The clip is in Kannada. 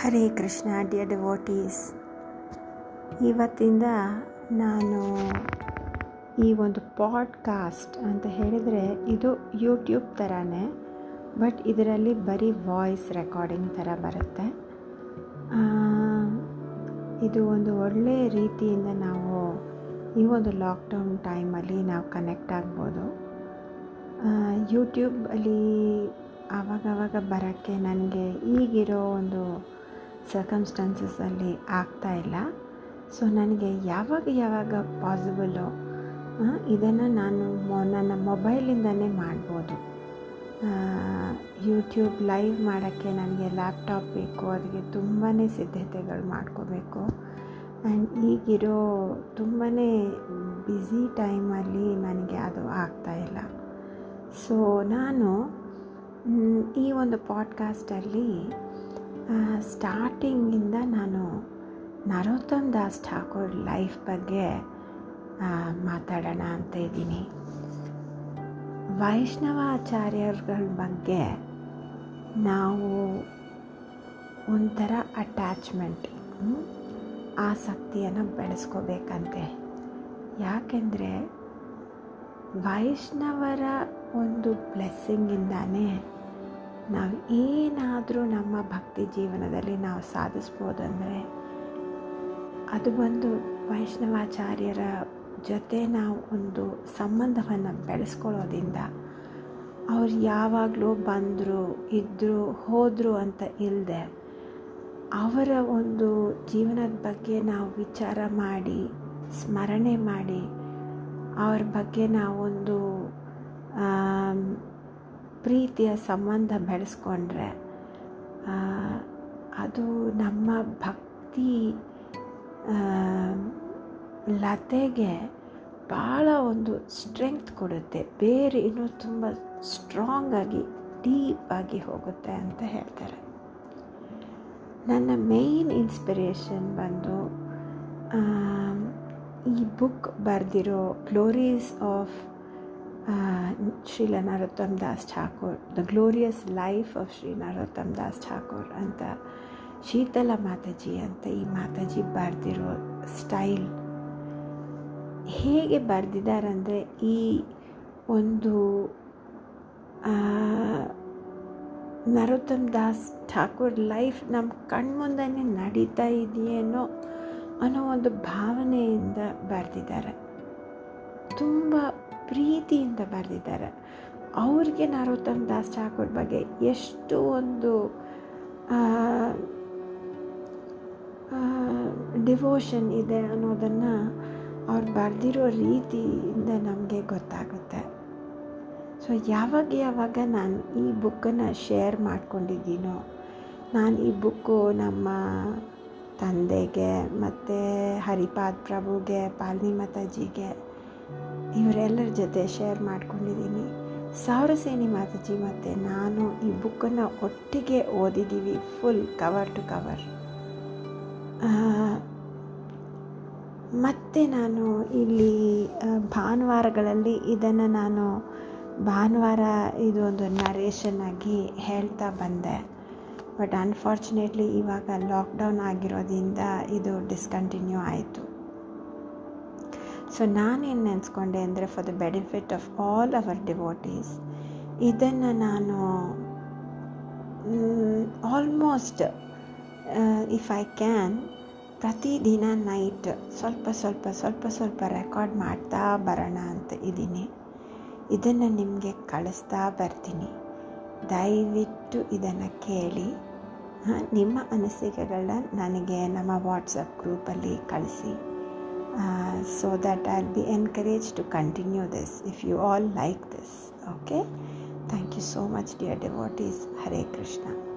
Hare Krishna, dear devotees. ಇವತ್ತಿಂದ ನಾನು ಈ ಒಂದು ಪಾಡ್ಕಾಸ್ಟ್ ಅಂತ ಹೇಳಿದರೆ ಇದು ಯೂಟ್ಯೂಬ್ ಥರನೇ ಬಟ್ ಇದರಲ್ಲಿ ಬರೀ ವಾಯ್ಸ್ ರೆಕಾರ್ಡಿಂಗ್ ಥರ ಬರುತ್ತೆ. ಇದು ಒಂದು ಒಳ್ಳೆಯ ರೀತಿಯಿಂದ ನಾವು ಈ ಒಂದು ಲಾಕ್ಡೌನ್ ಟೈಮಲ್ಲಿ ನಾವು ಕನೆಕ್ಟ್ ಆಗ್ಬೋದು. ಯೂಟ್ಯೂಬಲ್ಲಿ ಆವಾಗವಾಗ ಬರೋಕ್ಕೆ ನನಗೆ ಈಗಿರೋ ಒಂದು ಸರ್ಕಮ್ಸ್ಟಾನ್ಸಸಲ್ಲಿ ಆಗ್ತಾ ಇಲ್ಲ. ಸೊ ನನಗೆ ಯಾವಾಗ ಯಾವಾಗ ಪಾಸಿಬಲ್ಲು ಇದನ್ನು ನಾನು ನನ್ನ ಮೊಬೈಲಿಂದನೇ ಮಾಡ್ಬೋದು. ಯೂಟ್ಯೂಬ್ ಲೈವ್ ಮಾಡೋಕ್ಕೆ ನನಗೆ ಲ್ಯಾಪ್ಟಾಪ್ ಬೇಕು, ಅದಕ್ಕೆ ತುಂಬಾ ಸಿದ್ಧತೆಗಳು ಮಾಡ್ಕೋಬೇಕು. ಆ್ಯಂಡ್ ಈಗಿರೋ ತುಂಬಾ ಬ್ಯುಸಿ ಟೈಮಲ್ಲಿ ನನಗೆ ಅದು ಆಗ್ತಾಯಿಲ್ಲ ಸೊ ನಾನು ಈ ಒಂದು ಪಾಡ್ಕಾಸ್ಟಲ್ಲಿ ಸ್ಟಾರ್ಟಿಂಗಿಂದ ನಾನು ನರೋತ್ತಮ್ ದಾಸ್ ಠಾಕೂರ್ ಲೈಫ್ ಬಗ್ಗೆ ಮಾತಾಡೋಣ ಅಂತ ಇದ್ದೀನಿ. ವೈಷ್ಣವಾಚಾರ್ಯರುಗಳ ಬಗ್ಗೆ ನಾವು ಒಂಥರ ಅಟ್ಯಾಚ್ಮೆಂಟ್ ಆಸಕ್ತಿಯನ್ನು ಬೆಳೆಸ್ಕೋಬೇಕಂತೆ. ಯಾಕೆಂದರೆ ವೈಷ್ಣವರ ಒಂದು ಬ್ಲೆಸ್ಸಿಂಗಿಂದಾನೇ ನಾವು ಏನಾದರೂ ನಮ್ಮ ಭಕ್ತಿ ಜೀವನದಲ್ಲಿ ನಾವು ಸಾಧಿಸ್ಬೋದಂದರೆ ಅದು ಬಂದು ವೈಷ್ಣವಾಚಾರ್ಯರ ಜೊತೆ ನಾವು ಒಂದು ಸಂಬಂಧವನ್ನು ಬೆಳೆಸ್ಕೊಳ್ಳೋದ್ರಿಂದ ಅವ್ರು ಯಾವಾಗಲೂ ಬಂದರು ಇದ್ದರು ಹೋದರು ಅಂತ ಇಲ್ಲದೆ ಅವರ ಒಂದು ಜೀವನದ ಬಗ್ಗೆ ನಾವು ವಿಚಾರ ಮಾಡಿ, ಸ್ಮರಣೆ ಮಾಡಿ ಅವ್ರ ಬಗ್ಗೆ ನಾವೊಂದು ಪ್ರೀತಿಯ ಸಂಬಂಧ ಬೆಳೆಸ್ಕೊಂಡ್ರೆ ಅದು ನಮ್ಮ ಭಕ್ತಿ ಲತೆಗೆ ಭಾಳ ಒಂದು ಸ್ಟ್ರೆಂಗ್ತ್ ಕೊಡುತ್ತೆ. ಬೇರೆ ಇನ್ನೂ ತುಂಬ ಡೀಪ್ ಆಗಿ ಹೋಗುತ್ತೆ ಅಂತ ಹೇಳ್ತಾರೆ. ನನ್ನ ಮೇಯ್ನ್ ಇನ್ಸ್ಪಿರೇಷನ್ ಬಂದು ಈ ಬುಕ್ ಬರೆದಿರೋ glories of Shrila Narottam Das Thakur the glorious life of Shri Narottam Das Thakur ಅಂತ ಶೀತಲ ಮಾತಾಜಿ ಅಂತ ಈ ಮಾತಾಜಿ ಬರೆದಿರೋ ಸ್ಟೈಲ್ ಹೇಗೆ ಬರೆದಿದ್ದಾರಂದರೆ ಈ ಒಂದು ನರೋತ್ತಮ್ ದಾಸ್ ಠಾಕೂರ್ ಲೈಫ್ ನಮ್ಮ ಕಣ್ಮುಂದನೇ ನಡೀತಾ ಇದೆಯೇನೋ ಅನ್ನೋ ಒಂದು ಭಾವನೆಯಿಂದ ಬರೆದಿದ್ದಾರೆ. ತುಂಬ ಪ್ರೀತಿಯಿಂದ ಬರೆದಿದ್ದಾರೆ. ಅವ್ರಿಗೆ ನರೋತ್ತಮ್ ದಾಸ್ ಠಾಕೂರ್ ಬಗ್ಗೆ ಎಷ್ಟು ಒಂದು ಡಿವೋಷನ್ ಇದೆ ಅನ್ನೋದನ್ನು ಅವ್ರು ಬರೆದಿರೋ ರೀತಿಯಿಂದ ನಮಗೆ ಗೊತ್ತಾಗುತ್ತೆ. ಸೊ, ಯಾವಾಗ ಯಾವಾಗ ನಾನು ಈ ಬುಕ್ಕನ್ನು ಶೇರ್ ಮಾಡ್ಕೊಂಡಿದ್ದೀನೋ, ನಾನು ಈ ಬುಕ್ಕು ನಮ್ಮ ತಂದೆಗೆ ಮತ್ತು ಹರಿಪಾದ್ ಪ್ರಭುಗೆ, ಪಾಲ್ನಿ ಮಾತಾಜಿಗೆ ಇವರೆಲ್ಲರ ಜೊತೆ ಶೇರ್ ಮಾಡ್ಕೊಂಡಿದ್ದೀನಿ. ಸಾವಿರಸೇನಿ ಮಾತಾಜಿ ಮತ್ತು ನಾನು ಈ ಬುಕ್ಕನ್ನು ಒಟ್ಟಿಗೆ ಓದಿದ್ದೀವಿ ಫುಲ್ ಕವರ್ ಟು ಕವರ್ ಮತ್ತು ನಾನು ಇಲ್ಲಿ ಭಾನುವಾರಗಳಲ್ಲಿ ಇದನ್ನು ನಾನು ಭಾನುವಾರ ಇದು ಒಂದು ನರೇಷನ್ ಆಗಿ ಹೇಳ್ತಾ ಬಂದೆ. ಬಟ್ ಅನ್ಫಾರ್ಚುನೇಟ್ಲಿ ಇವಾಗ ಲಾಕ್ಡೌನ್ ಆಗಿರೋದ್ರಿಂದ ಇದು ಡಿಸ್ಕಂಟಿನ್ಯೂ ಆಯಿತು. ಸೊ ನಾನೇನು ನೆನೆಸ್ಕೊಂಡೆ ಅಂದರೆ for the benefit of all our devotees ಇದನ್ನು ನಾನು ಆಲ್ಮೋಸ್ಟ್ ಇಫ್ ಐ ಕ್ಯಾನ್ ಪ್ರತಿದಿನ ನೈಟ್ ಸ್ವಲ್ಪ ಸ್ವಲ್ಪ ಸ್ವಲ್ಪ ಸ್ವಲ್ಪ ರೆಕಾರ್ಡ್ ಮಾಡ್ತಾ ಬರೋಣ ಅಂತ ಇದ್ದೀನಿ. ಇದನ್ನು ನಿಮಗೆ ಕಳಿಸ್ತಾ ಬರ್ತೀನಿ. ದಯವಿಟ್ಟು ಇದನ್ನು ಕೇಳಿ. ನಿಮ್ಮ ಅನಿಸಿಕೆಗಳನ್ನ ನನಗೆ ನಮ್ಮ ವಾಟ್ಸಪ್ ಗ್ರೂಪಲ್ಲಿ ಕಳಿಸಿ. so that I'll be encouraged to continue this if you all like this. Okay, thank you so much, dear devotees. Hare Krishna.